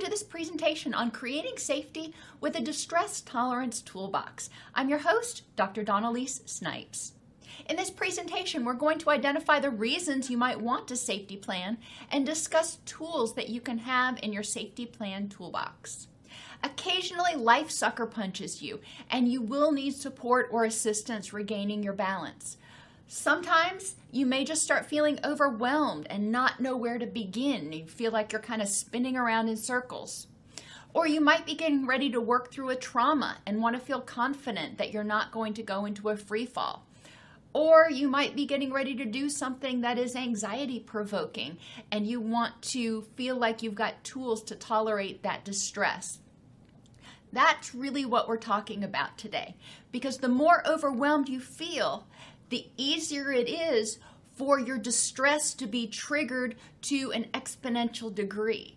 to this presentation on creating safety with a distress tolerance toolbox. I'm your host, Dr. Dawn-Elise Snipes. In this presentation, we're going to identify the reasons you might want a safety plan and discuss tools that you can have in your safety plan toolbox. Occasionally, life sucker punches you, and you will need support or assistance regaining your balance. Sometimes you may just start feeling overwhelmed and not know where to begin. You feel like you're kind of spinning around in circles. Or you might be getting ready to work through a trauma and want to feel confident that you're not going to go into a free fall. Or you might be getting ready to do something that is anxiety provoking and you want to feel like you've got tools to tolerate that distress. That's really what we're talking about today. Because the more overwhelmed you feel, the easier it is for your distress to be triggered to an exponential degree.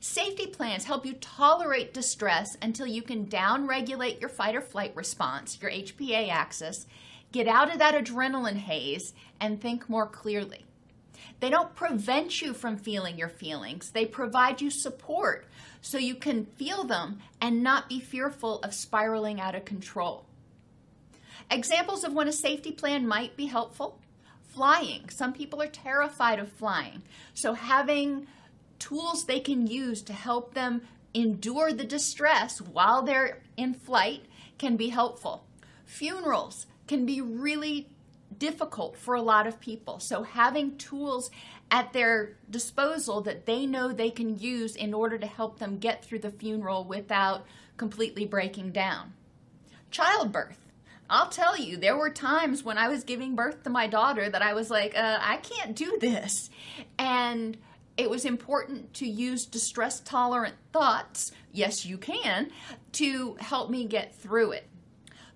Safety plans help you tolerate distress until you can downregulate your fight or flight response, your HPA axis, get out of that adrenaline haze, and think more clearly. They don't prevent you from feeling your feelings, they provide you support so you can feel them and not be fearful of spiraling out of control. Examples of when a safety plan might be helpful flying. Some people are terrified of flying. So, having tools they can use to help them endure the distress while they're in flight can be helpful. Funerals can be really difficult for a lot of people. So, having tools at their disposal that they know they can use in order to help them get through the funeral without completely breaking down. Childbirth. I'll tell you, there were times when I was giving birth to my daughter that I was like, uh, I can't do this. And it was important to use distress tolerant thoughts, yes, you can, to help me get through it.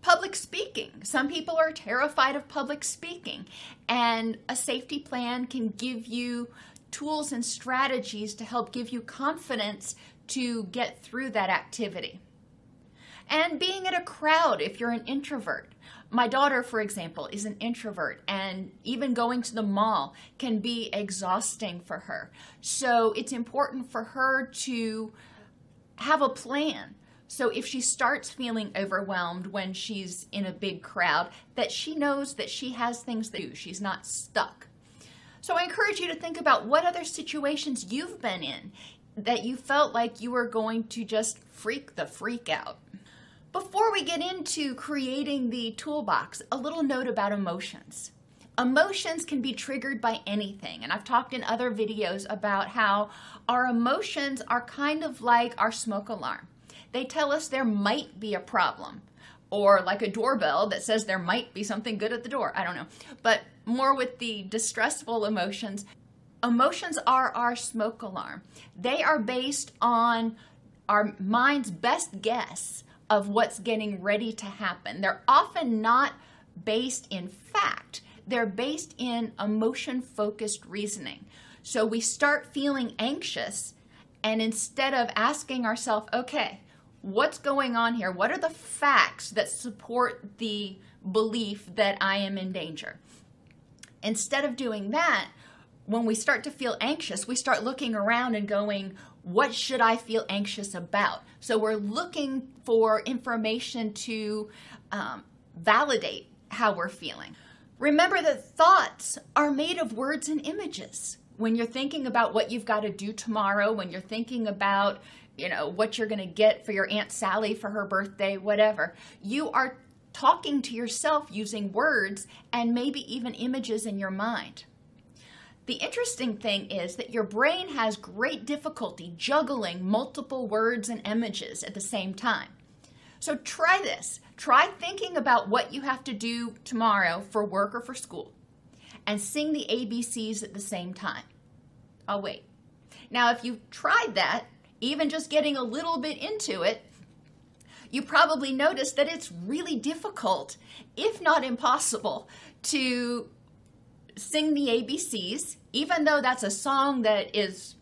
Public speaking. Some people are terrified of public speaking, and a safety plan can give you tools and strategies to help give you confidence to get through that activity. And being in a crowd if you're an introvert. My daughter, for example, is an introvert, and even going to the mall can be exhausting for her. So it's important for her to have a plan so if she starts feeling overwhelmed when she's in a big crowd, that she knows that she has things to do. She's not stuck. So I encourage you to think about what other situations you've been in that you felt like you were going to just freak the freak out. Before we get into creating the toolbox, a little note about emotions. Emotions can be triggered by anything, and I've talked in other videos about how our emotions are kind of like our smoke alarm they tell us there might be a problem or like a doorbell that says there might be something good at the door. I don't know. But more with the distressful emotions. Emotions are our smoke alarm. They are based on our mind's best guess of what's getting ready to happen. They're often not based in fact, they're based in emotion focused reasoning. So we start feeling anxious, and instead of asking ourselves, okay, what's going on here? What are the facts that support the belief that I am in danger? Instead of doing that, when we start to feel anxious, we start looking around and going, what should I feel anxious about? So we're looking for information to um, validate how we're feeling. Remember that thoughts are made of words and images. When you're thinking about what you've got to do tomorrow, when you're thinking about you know, what you're going to get for your Aunt Sally for her birthday, whatever. You are talking to yourself using words and maybe even images in your mind. The interesting thing is that your brain has great difficulty juggling multiple words and images at the same time. So try this. Try thinking about what you have to do tomorrow for work or for school and sing the ABCs at the same time. I'll wait. Now, if you've tried that even just getting a little bit into it, you probably noticed that it's really difficult, if not impossible, to sing the ABCs, even though that's a song that is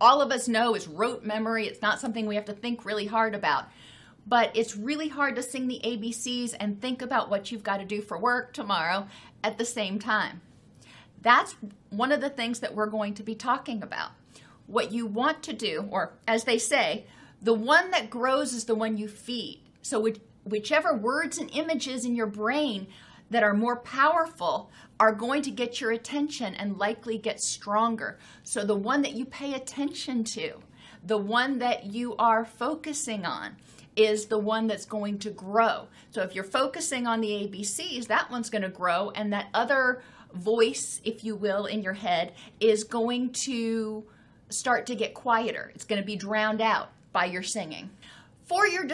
all of us know is rote memory. It's not something we have to think really hard about. But it's really hard to sing the ABCs and think about what you've got to do for work tomorrow at the same time. That's one of the things that we're going to be talking about what you want to do, or as they say, the one that grows is the one you feed. So, whichever words and images in your brain that are more powerful are going to get your attention and likely get stronger. So, the one that you pay attention to, the one that you are focusing on, is the one that's going to grow. So, if you're focusing on the ABCs, that one's going to grow, and that other voice, if you will, in your head is going to start to get quieter. It's going to be drowned out by your singing. For your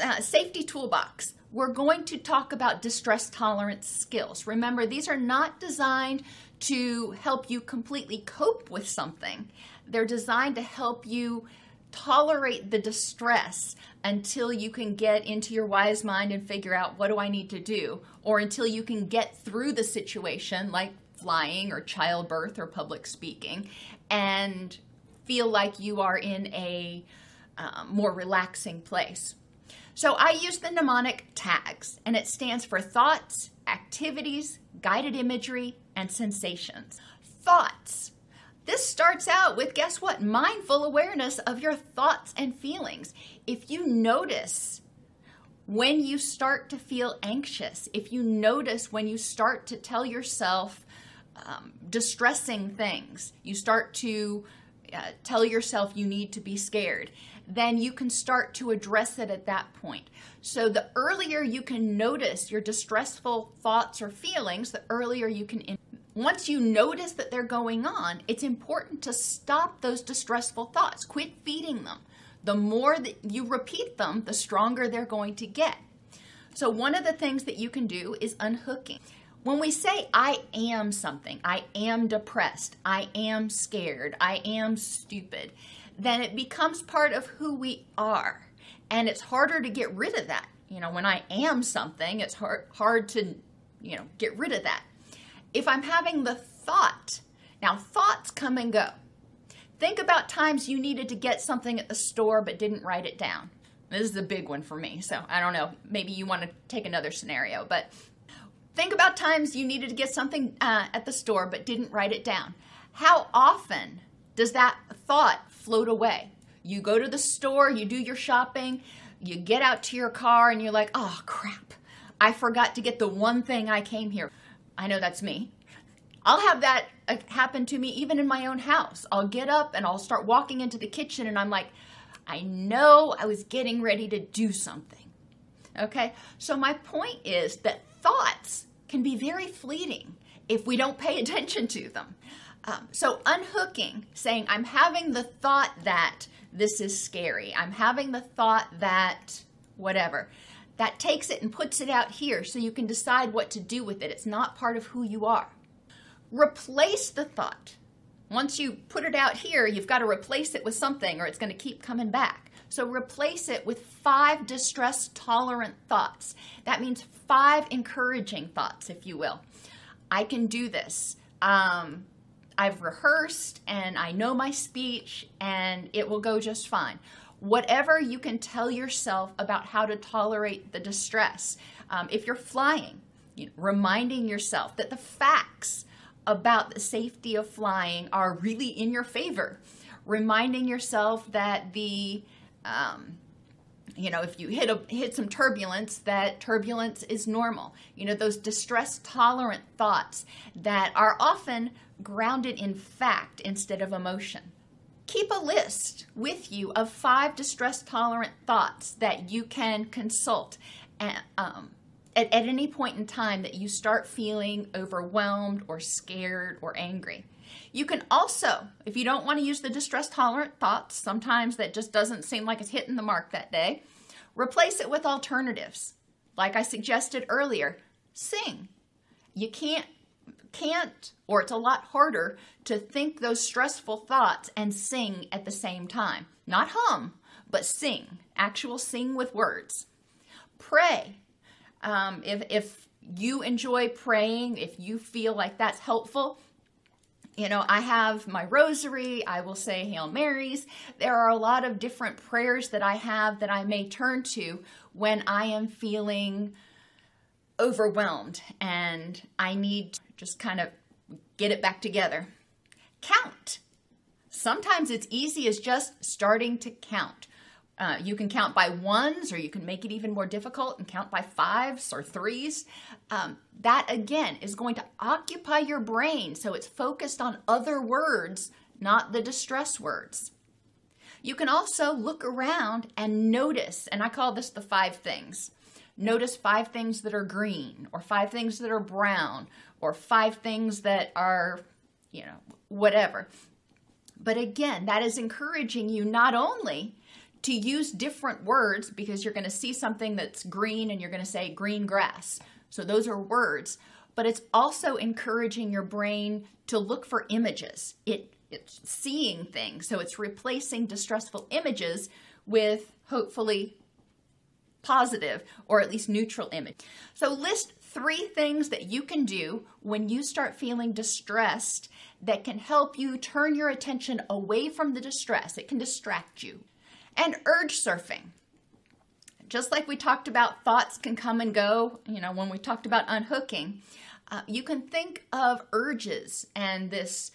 uh, safety toolbox, we're going to talk about distress tolerance skills. Remember, these are not designed to help you completely cope with something, they're designed to help you tolerate the distress until you can get into your wise mind and figure out what do I need to do, or until you can get through the situation, like flying or childbirth or public speaking, and feel like you are in a um, more relaxing place. So I use the mnemonic TAGS, and it stands for thoughts, activities, guided imagery, and sensations. Thoughts. This starts out with guess what? Mindful awareness of your thoughts and feelings. If you notice when you start to feel anxious, if you notice when you start to tell yourself um, distressing things, you start to uh, tell yourself you need to be scared, then you can start to address it at that point. So, the earlier you can notice your distressful thoughts or feelings, the earlier you can. Once you notice that they're going on, it's important to stop those distressful thoughts. Quit feeding them. The more that you repeat them, the stronger they're going to get. So, one of the things that you can do is unhooking. When we say, I am something, I am depressed, I am scared, I am stupid, then it becomes part of who we are. And it's harder to get rid of that. You know, when I am something, it's hard, hard to, you know, get rid of that. If I'm having the thought, now thoughts come and go. Think about times you needed to get something at the store but didn't write it down. This is a big one for me, so I don't know. Maybe you want to take another scenario, but think about times you needed to get something uh, at the store but didn't write it down. How often does that thought float away. You go to the store, you do your shopping, you get out to your car, and you're like, oh crap, I forgot to get the one thing I came here. I know that's me. I'll have that uh, happen to me even in my own house. I'll get up and I'll start walking into the kitchen, and I'm like, I know I was getting ready to do something. Okay, so my point is that thoughts can be very fleeting if we don't pay attention to them. Um, so unhooking, saying, I'm having the thought that this is scary. I'm having the thought that whatever. That takes it and puts it out here so you can decide what to do with it. It's not part of who you are. Replace the thought. Once you put it out here, you've got to replace it with something or it's going to keep coming back. So replace it with five distress tolerant thoughts. That means five encouraging thoughts, if you will. I can do this. Um, I've rehearsed and I know my speech and it will go just fine. Whatever you can tell yourself about how to tolerate the distress. Um, if you're flying, you know, reminding yourself that the facts about the safety of flying are really in your favor. Reminding yourself that the um, you know if you hit a hit some turbulence that turbulence is normal you know those distress tolerant thoughts that are often grounded in fact instead of emotion. Keep a list with you of five distress tolerant thoughts that you can consult at, um, at, at any point in time that you start feeling overwhelmed or scared or angry. You can also, if you don't want to use the distress tolerant thoughts, sometimes that just doesn't seem like it's hitting the mark that day, replace it with alternatives. Like I suggested earlier, sing. You can't can't, or it's a lot harder to think those stressful thoughts and sing at the same time. Not hum, but sing. Actual sing with words. Pray. Um, if, if you enjoy praying, if you feel like that's helpful, you know, I have my rosary, I will say Hail Marys. There are a lot of different prayers that I have that I may turn to when I am feeling overwhelmed and I need to just kind of get it back together. Count. Sometimes it's easy as just starting to count. Uh, you can count by ones, or you can make it even more difficult and count by fives or threes. Um, that again is going to occupy your brain so it's focused on other words, not the distress words. You can also look around and notice, and I call this the five things. Notice five things that are green, or five things that are brown, or five things that are, you know, whatever. But again, that is encouraging you not only to use different words because you're going to see something that's green and you're going to say green grass. So those are words, but it's also encouraging your brain to look for images. It it's seeing things. So it's replacing distressful images with hopefully positive or at least neutral image. So list three things that you can do when you start feeling distressed that can help you turn your attention away from the distress. It can distract you. And urge surfing. Just like we talked about, thoughts can come and go, you know, when we talked about unhooking, uh, you can think of urges and this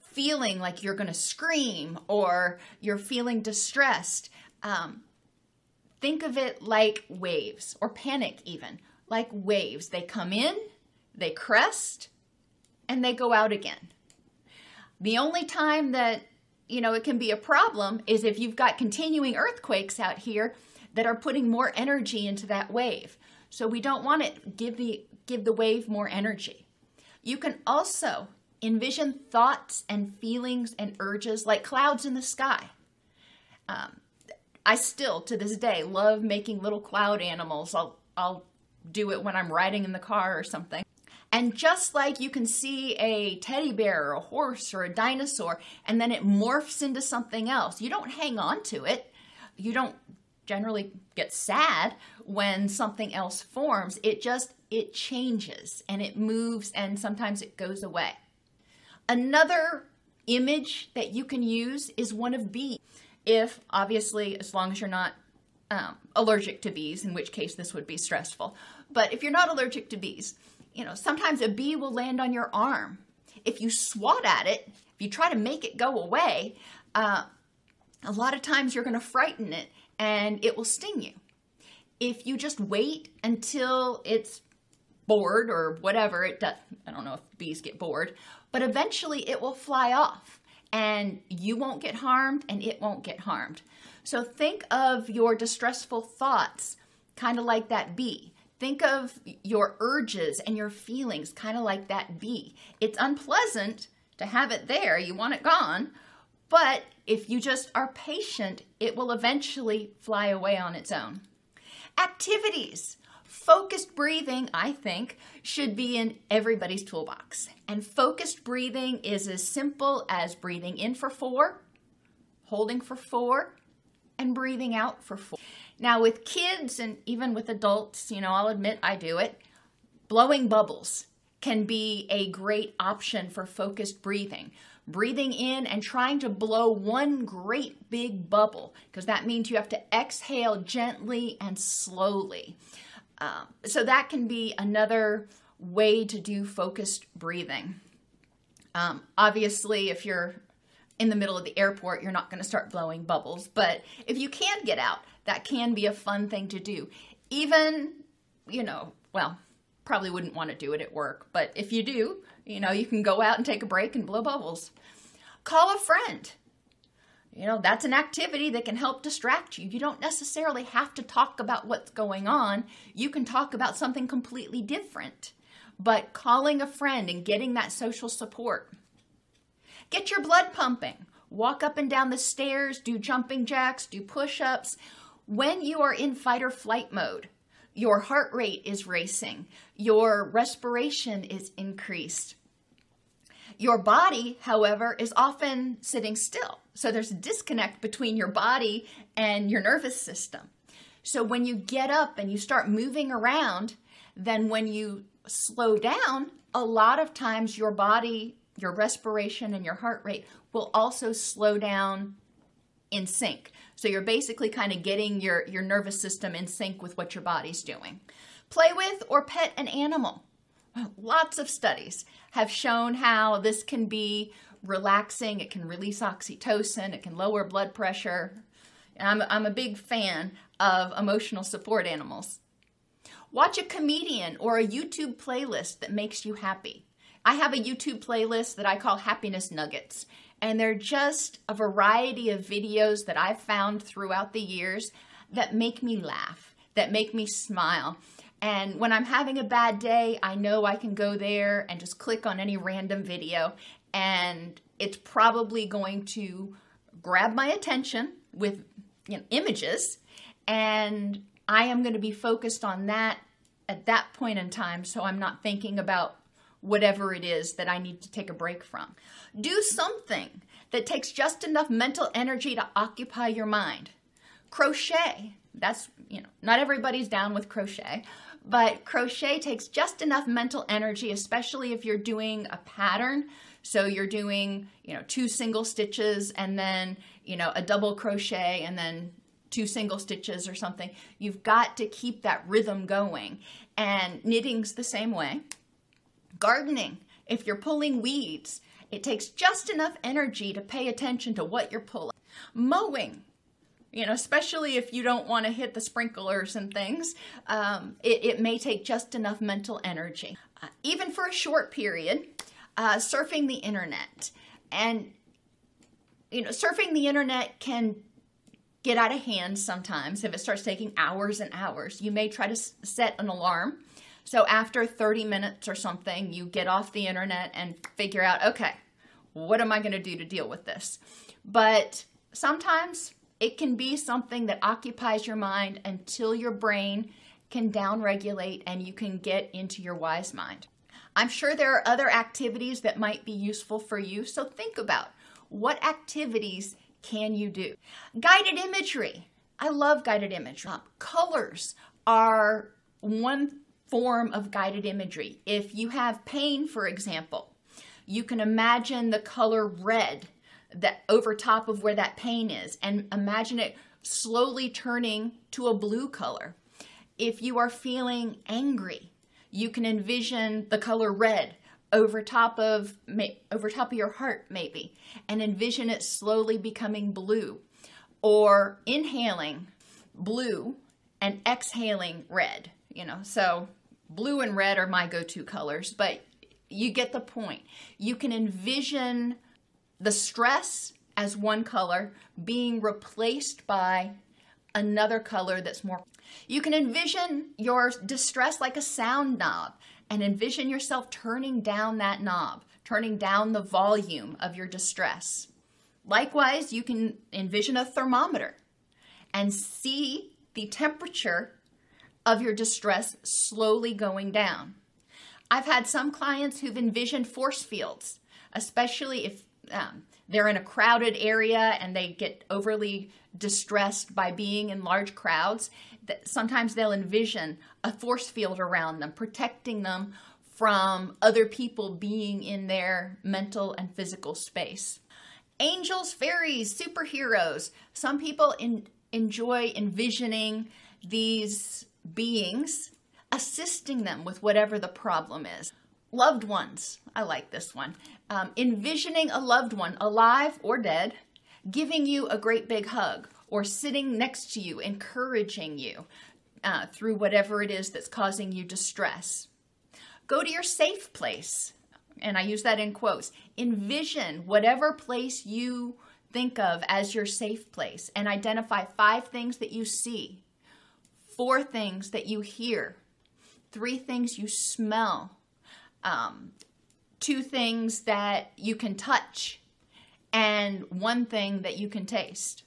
feeling like you're going to scream or you're feeling distressed. Um, think of it like waves or panic, even like waves. They come in, they crest, and they go out again. The only time that you know it can be a problem is if you've got continuing earthquakes out here that are putting more energy into that wave. So we don't want to give the give the wave more energy. You can also envision thoughts and feelings and urges like clouds in the sky. Um, I still, to this day, love making little cloud animals. I'll, I'll do it when I'm riding in the car or something. And just like you can see a teddy bear or a horse or a dinosaur, and then it morphs into something else, you don't hang on to it. You don't generally get sad when something else forms. It just, it changes and it moves and sometimes it goes away. Another image that you can use is one of bees. If, obviously, as long as you're not um, allergic to bees, in which case this would be stressful. But if you're not allergic to bees, you know, sometimes a bee will land on your arm. If you swat at it, if you try to make it go away, uh, a lot of times you're going to frighten it and it will sting you. If you just wait until it's bored or whatever, it does, I don't know if bees get bored, but eventually it will fly off and you won't get harmed and it won't get harmed. So think of your distressful thoughts kind of like that bee. Think of your urges and your feelings kind of like that bee. It's unpleasant to have it there, you want it gone, but if you just are patient, it will eventually fly away on its own. Activities. Focused breathing, I think, should be in everybody's toolbox. And focused breathing is as simple as breathing in for four, holding for four, and breathing out for four. Now, with kids and even with adults, you know, I'll admit I do it, blowing bubbles can be a great option for focused breathing. Breathing in and trying to blow one great big bubble, because that means you have to exhale gently and slowly. Um, so, that can be another way to do focused breathing. Um, obviously, if you're in the middle of the airport, you're not going to start blowing bubbles. But if you can get out, that can be a fun thing to do. Even, you know, well, probably wouldn't want to do it at work, but if you do, you know, you can go out and take a break and blow bubbles. Call a friend. You know, that's an activity that can help distract you. You don't necessarily have to talk about what's going on. You can talk about something completely different. But calling a friend and getting that social support. Get your blood pumping. Walk up and down the stairs, do jumping jacks, do push ups. When you are in fight or flight mode, your heart rate is racing, your respiration is increased. Your body, however, is often sitting still. So there's a disconnect between your body and your nervous system. So when you get up and you start moving around, then when you slow down, a lot of times your body, your respiration, and your heart rate will also slow down in sync. So you're basically kind of getting your, your nervous system in sync with what your body's doing. Play with or pet an animal. Lots of studies have shown how this can be relaxing, it can release oxytocin, it can lower blood pressure. And I'm, I'm a big fan of emotional support animals. Watch a comedian or a YouTube playlist that makes you happy. I have a YouTube playlist that I call Happiness Nuggets, and they're just a variety of videos that I've found throughout the years that make me laugh, that make me smile. And when I'm having a bad day, I know I can go there and just click on any random video, and it's probably going to grab my attention with you know, images, and I am going to be focused on that at that point in time so I'm not thinking about whatever it is that I need to take a break from. Do something that takes just enough mental energy to occupy your mind. Crochet. That's, you know, not everybody's down with crochet, but crochet takes just enough mental energy, especially if you're doing a pattern. So you're doing, you know, two single stitches and then, you know, a double crochet and then two single stitches or something. You've got to keep that rhythm going. And knitting's the same way. Gardening, if you're pulling weeds, it takes just enough energy to pay attention to what you're pulling. Mowing, you know, especially if you don't want to hit the sprinklers and things, um, it, it, may take just enough mental energy. Uh, even for a short period, uh, surfing the internet. And, you know, surfing the internet can get out of hand sometimes if it starts taking hours and hours. You may try to set an alarm. So after 30 minutes or something, you get off the internet and figure out, okay, what am I going to do to deal with this? But sometimes it can be something that occupies your mind until your brain can downregulate and you can get into your wise mind. I'm sure there are other activities that might be useful for you, so think about what activities can you do? Guided imagery. I love guided imagery. Uh, colors are one form of guided imagery. If you have pain, for example, you can imagine the color red that over top of where that pain is and imagine it slowly turning to a blue color. If you are feeling angry, you can envision the color red over top of over top of your heart maybe and envision it slowly becoming blue or inhaling blue and exhaling red you know so blue and red are my go-to colors but you get the point you can envision the stress as one color being replaced by another color that's more you can envision your distress like a sound knob and envision yourself turning down that knob, turning down the volume of your distress. Likewise, you can envision a thermometer and see the temperature of your distress slowly going down. I've had some clients who've envisioned force fields, especially if um, they're in a crowded area and they get overly distressed by being in large crowds that sometimes they'll envision a force field around them protecting them from other people being in their mental and physical space angels fairies superheroes some people in, enjoy envisioning these beings assisting them with whatever the problem is loved ones i like this one um, envisioning a loved one alive or dead giving you a great big hug or sitting next to you, encouraging you uh, through whatever it is that's causing you distress. Go to your safe place, and I use that in quotes. Envision whatever place you think of as your safe place and identify five things that you see, four things that you hear, three things you smell, um, two things that you can touch, and one thing that you can taste.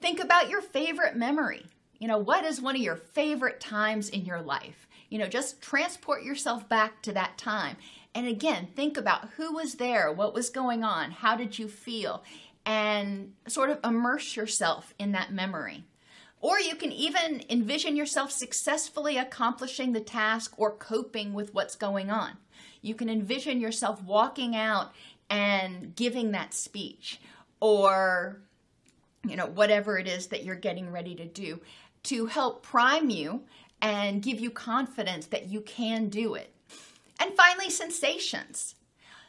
Think about your favorite memory. You know, what is one of your favorite times in your life? You know, just transport yourself back to that time. And again, think about who was there, what was going on, how did you feel, and sort of immerse yourself in that memory. Or you can even envision yourself successfully accomplishing the task or coping with what's going on. You can envision yourself walking out and giving that speech or you know, whatever it is that you're getting ready to do to help prime you and give you confidence that you can do it. And finally, sensations.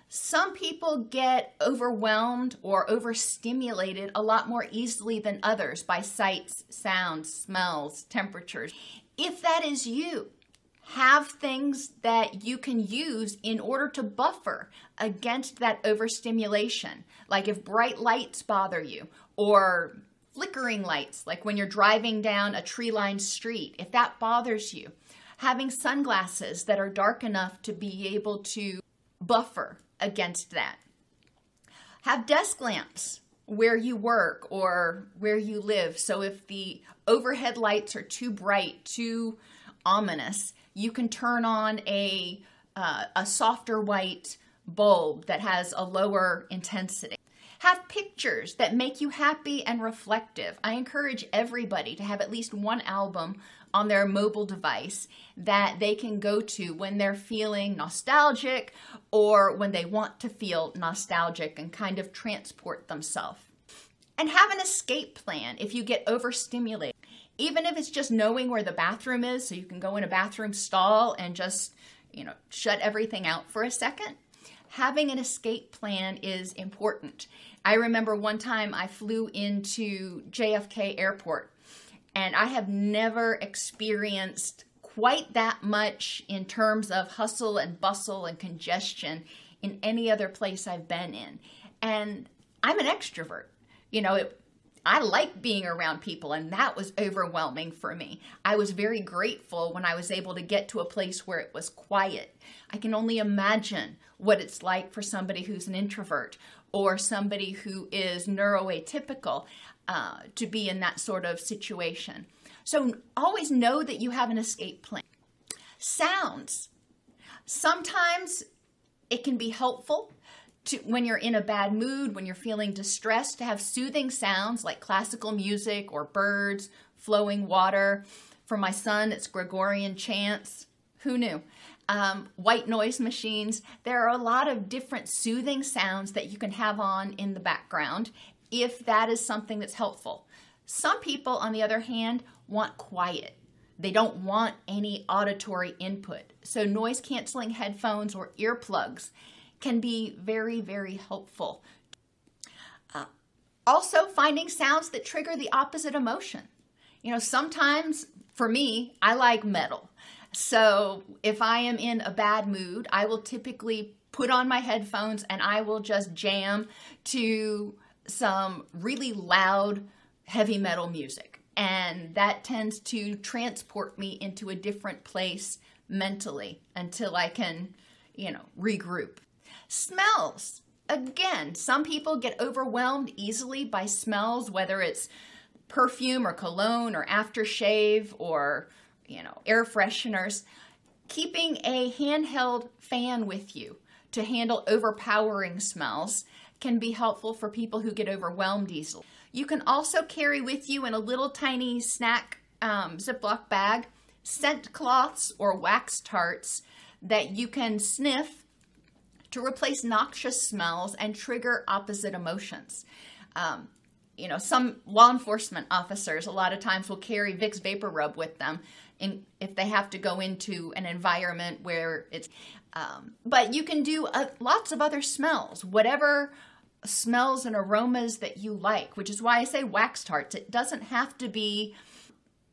Some people get overwhelmed or overstimulated a lot more easily than others by sights, sounds, smells, temperatures. If that is you, have things that you can use in order to buffer against that overstimulation. Like if bright lights bother you, or flickering lights, like when you're driving down a tree lined street, if that bothers you, having sunglasses that are dark enough to be able to buffer against that. Have desk lamps where you work or where you live. So if the overhead lights are too bright, too ominous, you can turn on a uh, a softer white bulb that has a lower intensity. Have pictures that make you happy and reflective. I encourage everybody to have at least one album on their mobile device that they can go to when they're feeling nostalgic or when they want to feel nostalgic and kind of transport themselves. And have an escape plan if you get overstimulated. Even if it's just knowing where the bathroom is, so you can go in a bathroom stall and just, you know, shut everything out for a second. Having an escape plan is important. I remember one time I flew into JFK Airport and I have never experienced quite that much in terms of hustle and bustle and congestion in any other place I've been in. And I'm an extrovert. You know, it, I like being around people, and that was overwhelming for me. I was very grateful when I was able to get to a place where it was quiet. I can only imagine what it's like for somebody who's an introvert or somebody who is neuroatypical uh, to be in that sort of situation. So always know that you have an escape plan. Sounds. Sometimes it can be helpful to, when you're in a bad mood, when you're feeling distressed, to have soothing sounds like classical music or birds, flowing water. For my son, it's Gregorian chants. Who knew? Um, white noise machines. There are a lot of different soothing sounds that you can have on in the background if that is something that's helpful. Some people, on the other hand, want quiet. They don't want any auditory input. So, noise canceling headphones or earplugs can be very, very helpful. Uh, also, finding sounds that trigger the opposite emotion. You know, sometimes for me, I like metal. So, if I am in a bad mood, I will typically put on my headphones and I will just jam to some really loud heavy metal music. And that tends to transport me into a different place mentally until I can, you know, regroup. Smells. Again, some people get overwhelmed easily by smells, whether it's perfume or cologne or aftershave or, you know, air fresheners. Keeping a handheld fan with you to handle overpowering smells can be helpful for people who get overwhelmed easily. You can also carry with you in a little tiny snack um, Ziploc bag scent cloths or wax tarts that you can sniff to replace noxious smells and trigger opposite emotions. Um, you know, some law enforcement officers a lot of times will carry Vicks Vapor Rub with them in, if they have to go into an environment where it's. Um, but you can do uh, lots of other smells, whatever smells and aromas that you like, which is why I say wax tarts. It doesn't have to be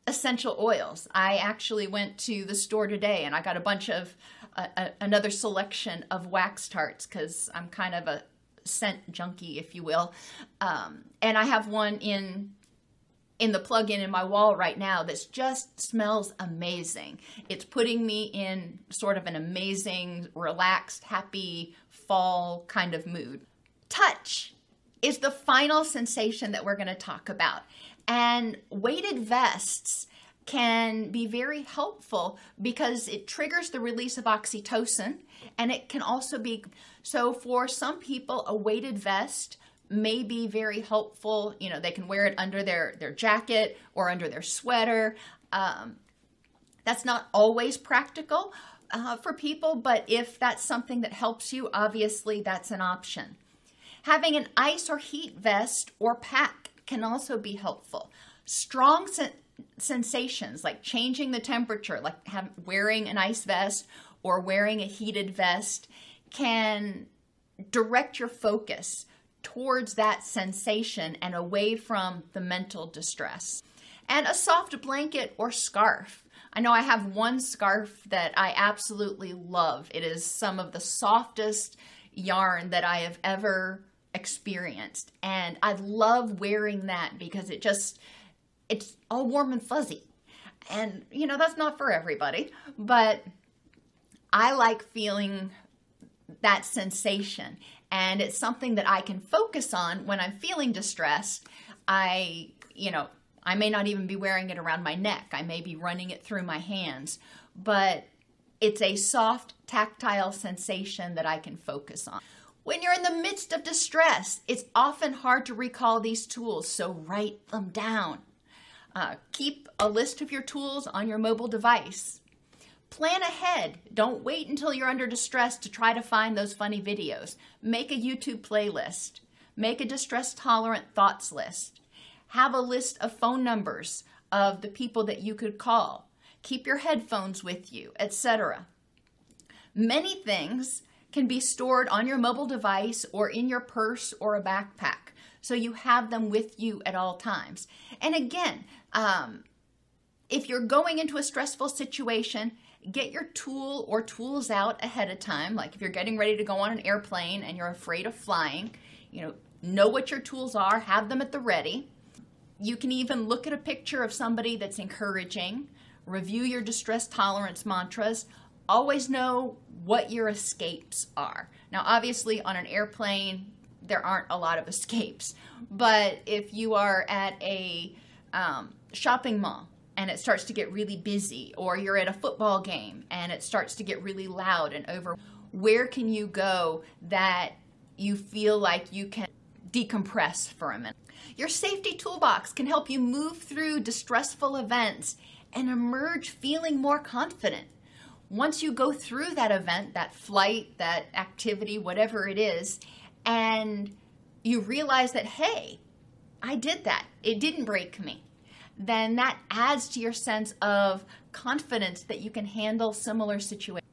essential oils. I actually went to the store today and I got a bunch of uh, a, another selection of wax tarts because I'm kind of a scent junkie, if you will. Um, and I have one in in the plug-in in my wall right now that just smells amazing. It's putting me in sort of an amazing, relaxed, happy fall kind of mood. Touch is the final sensation that we're going to talk about. And weighted vests can be very helpful because it triggers the release of oxytocin and it can also be so for some people a weighted vest may be very helpful. You know they can wear it under their their jacket or under their sweater. Um, that's not always practical uh, for people but if that's something that helps you obviously that's an option having an ice or heat vest or pack can also be helpful strong sen- sensations like changing the temperature, like have, wearing an ice vest or wearing a heated vest, can direct your focus towards that sensation and away from the mental distress. And a soft blanket or scarf. I know I have one scarf that I absolutely love. It is some of the softest yarn that I have ever experienced. And I love wearing that because it just, it's all warm and fuzzy. And, you know, that's not for everybody, but I like feeling that sensation. And it's something that I can focus on when I'm feeling distressed. I, you know, I may not even be wearing it around my neck. I may be running it through my hands, but it's a soft, tactile sensation that I can focus on. When you're in the midst of distress, it's often hard to recall these tools, so write them down. Uh, keep a list of your tools on your mobile device. Plan ahead. Don't wait until you're under distress to try to find those funny videos. Make a YouTube playlist. Make a distress tolerant thoughts list. Have a list of phone numbers of the people that you could call. Keep your headphones with you, etc. Many things can be stored on your mobile device or in your purse or a backpack. So you have them with you at all times. And again, um, if you're going into a stressful situation, get your tool or tools out ahead of time. Like if you're getting ready to go on an airplane and you're afraid of flying, you know, know what your tools are, have them at the ready. You can even look at a picture of somebody that's encouraging, review your distress tolerance mantras, always know what your escapes are. Now, obviously, on an airplane, there aren't a lot of escapes, but if you are at a um, shopping mall and it starts to get really busy, or you're at a football game and it starts to get really loud and over, where can you go that you feel like you can decompress for a minute? Your safety toolbox can help you move through distressful events and emerge feeling more confident. Once you go through that event, that flight, that activity, whatever it is, and you realize that, hey, I did that, it didn't break me then that adds to your sense of confidence that you can handle similar situations.